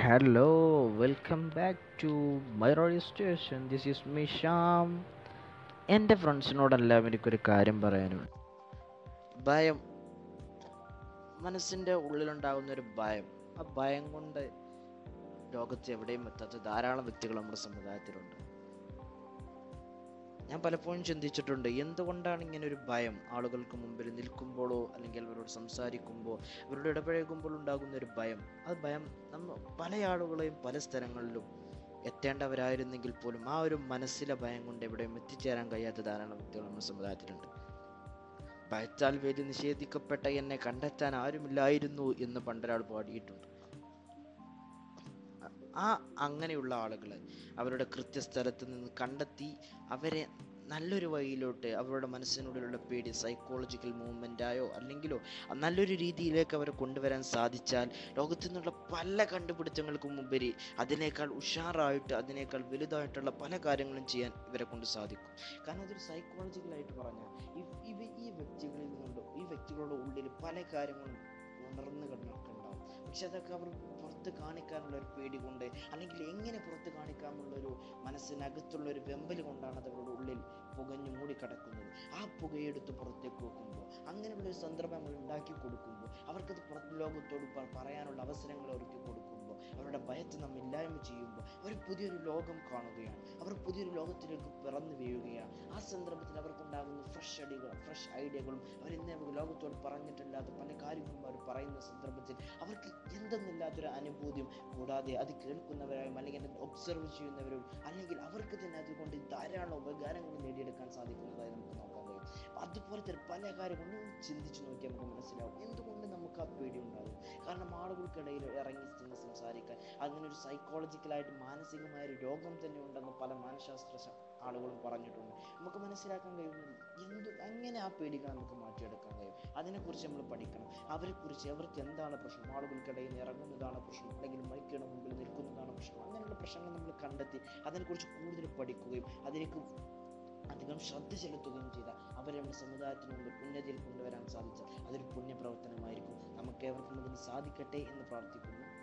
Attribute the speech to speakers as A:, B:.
A: Hello, welcome back to my radio station. This is me Sham. എന്റെ ഫ്രണ്ട്സിനോടെല്ലാം എനിക്കൊരു കാര്യം പറയാനുണ്ട് ഭയം മനസ്സിന്റെ ഉള്ളിലുണ്ടാകുന്ന ഒരു ഭയം ആ ഭയം കൊണ്ട് ലോകത്ത് എവിടെയും എത്താത്ത ധാരാളം വ്യക്തികൾ നമ്മുടെ സമുദായത്തിലുണ്ട് ഞാൻ പലപ്പോഴും ചിന്തിച്ചിട്ടുണ്ട് എന്തുകൊണ്ടാണ് ഇങ്ങനെ ഒരു ഭയം? ആളുകൾക്ക് മുമ്പിൽ നിൽക്കുമ്പോഴോ അല്ലെങ്കിൽ അവരോട് സംസാരിക്കുമ്പോൾ അവരോട് ഇടപഴകുമ്പോൾ ഉണ്ടാകുന്ന ഒരു ഭയം. ആ ഭയം നമ്മൾ പല ആളുകളെയും പല സ്ഥലങ്ങളിലും എത്തേണ്ടവരായിരുന്നെങ്കിൽ പോലും ആ ഒരു മനസ്സിലെ ഭയം കൊണ്ട് എവിടെയും എത്തിച്ചേരാൻ കഴിയാത്ത ധാരാളം വ്യക്തികൾ നമ്മുടെ സമുദായത്തിലുണ്ട്. ഭയത്താൽ വേദി നിഷേധിക്കപ്പെട്ട എന്നെ കണ്ടെത്താൻ ആരുമില്ലായിരുന്നു എന്ന് പണ്ടൊരാൾ പാടിയിട്ടുണ്ട്. ആ അങ്ങനെയുള്ള ആളുകൾ അവരുടെ കൃത്യസ്ഥലത്ത് നിന്ന് കണ്ടെത്തി അവരെ നല്ലൊരു വഴിയിലോട്ട് അവരുടെ മനസ്സിനുള്ളിലുള്ള പേടി സൈക്കോളജിക്കൽ മൂവ്മെന്റായോ അല്ലെങ്കിലോ നല്ലൊരു രീതിയിലേക്ക് അവരെ കൊണ്ടുവരാൻ സാധിച്ചാൽ ലോകത്തു നിന്നുള്ള പല കണ്ടുപിടുത്തങ്ങൾക്കും ഉപരി അതിനേക്കാൾ ഉഷാറായിട്ട് അതിനേക്കാൾ വലുതായിട്ടുള്ള പല കാര്യങ്ങളും ചെയ്യാൻ ഇവരെ കൊണ്ട് സാധിക്കും. കാരണം അതൊരു സൈക്കോളജിക്കലായിട്ട് പറഞ്ഞാൽ ഈ വ്യക്തികളിൽ നിന്നുണ്ടോ? ഈ വ്യക്തികളുടെ ഉള്ളിൽ പല കാര്യങ്ങളും ഉണർന്നു കിടക്കുന്നുണ്ടാവും പക്ഷെ അതൊക്കെ അവർ പുറത്ത് കാണിക്കാനുള്ള ഒരു പേടി കൊണ്ട് അല്ലെങ്കിൽ എങ്ങനെ പുറത്ത് കാണിക്കാമുള്ള ഒരു മനസ്സിനകത്തുള്ള ഒരു വെമ്പൽ കൊണ്ടാണ് അത് അവരുടെ ഉള്ളിൽ പുകഞ്ഞു മൂടിക്കിടക്കുന്നത്. ആ പുകയെടുത്ത് പുറത്തേക്ക് വെക്കുമ്പോൾ അങ്ങനെയുള്ള ഒരു സന്ദർഭം ഉണ്ടാക്കി കൊടുക്കുമ്പോൾ അവർക്കത് പുറത്ത് ലോകത്തോട് പറയാനുള്ള അവസരങ്ങൾ അവർക്ക് കൊടുക്കുമ്പോൾ അവരുടെ ഭയത്തെ നമ്മൾ ഇല്ലായ്മ ചെയ്യുമ്പോൾ അവർ പുതിയൊരു ലോകം കാണുകയാണ്. അവർ പുതിയൊരു ലോകത്തിലേക്ക് പിറന്നു വീഴുകയാണ്. അവർക്കുണ്ടാകുന്ന ഫ്രഷ് അടികൾ ഫ്രഷ് ഐഡിയകളും അവർ ഇന്നേ നമുക്ക് ലോകത്തോട് പറഞ്ഞിട്ടില്ലാത്ത പല കാര്യങ്ങളും അവർ പറയുന്ന സന്ദർഭത്തിൽ അവർക്ക് എന്തെന്നില്ലാത്തൊരു അനുഭൂതിയും കൂടാതെ അത് കേൾക്കുന്നവരായും അല്ലെങ്കിൽ അത് ഒബ്സർവ് ചെയ്യുന്നവരും അല്ലെങ്കിൽ അവർക്ക് തന്നെ അതുകൊണ്ട് ധാരാളം ഉപകാരങ്ങൾ നേടിയെടുക്കാൻ സാധിക്കുന്നതായി നമുക്ക് നോക്കാൻ കഴിയും. അതുപോലെ അതുപോലത്തെ പല കാര്യങ്ങളും ചിന്തിച്ചു നോക്കിയാൽ നമുക്ക് മനസ്സിലാവും. എന്തുകൊണ്ട് നമുക്ക് ആ പേടി ഉണ്ടാകും? കാരണം ആളുകൾക്കിടയിൽ ഇറങ്ങി ചെന്ന് സംസാരിക്കാൻ അങ്ങനെ ഒരു സൈക്കോളജിക്കലായിട്ട് മാനസികമായ ഒരു രോഗം തന്നെ ഉണ്ടെന്ന് പല മനഃശാസ്ത്ര ആളുകളും പറഞ്ഞിട്ടുണ്ട്. നമുക്ക് മനസ്സിലാക്കാൻ കഴിയുന്നത് എന്ത് എങ്ങനെ ആ പേടികൾ നമുക്ക് മാറ്റിയെടുക്കാൻ കഴിയും? അതിനെക്കുറിച്ച് നമ്മൾ പഠിക്കണം. അവരെക്കുറിച്ച് അവർക്ക് എന്താണ് പ്രശ്നം? ആളുകൾക്കിടയിൽ ഇറങ്ങുന്നതാണ് പ്രശ്നം. അല്ലെങ്കിൽ മൈക്കിയുടെ മുമ്പിൽ നിൽക്കുന്നതാണ് പ്രശ്നം. അങ്ങനെയുള്ള പ്രശ്നങ്ങൾ നമ്മൾ കണ്ടെത്തി അതിനെക്കുറിച്ച് കൂടുതൽ പഠിക്കുകയും അതിലേക്ക് അധികം ശ്രദ്ധ ചെലുത്തുകയും ചെയ്ത അവരെ നമ്മുടെ സമുദായത്തിന് മുമ്പിൽ ഉന്നതിയിൽ കൊണ്ടുവരാൻ സാധിച്ചാൽ അതൊരു പുണ്യപ്രവർത്തനമായിരിക്കും. നമുക്ക് ഏവർക്കും അതിന് സാധിക്കട്ടെ എന്ന് പ്രാർത്ഥിക്കുന്നു.